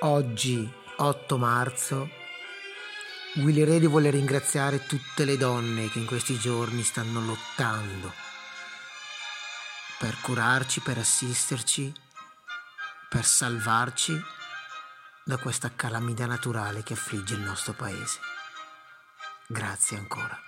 Oggi, 8 marzo, Willy Ready vuole ringraziare tutte le donne che in questi giorni stanno lottando per curarci, per assisterci, per salvarci da questa calamità naturale che affligge il nostro paese. Grazie ancora.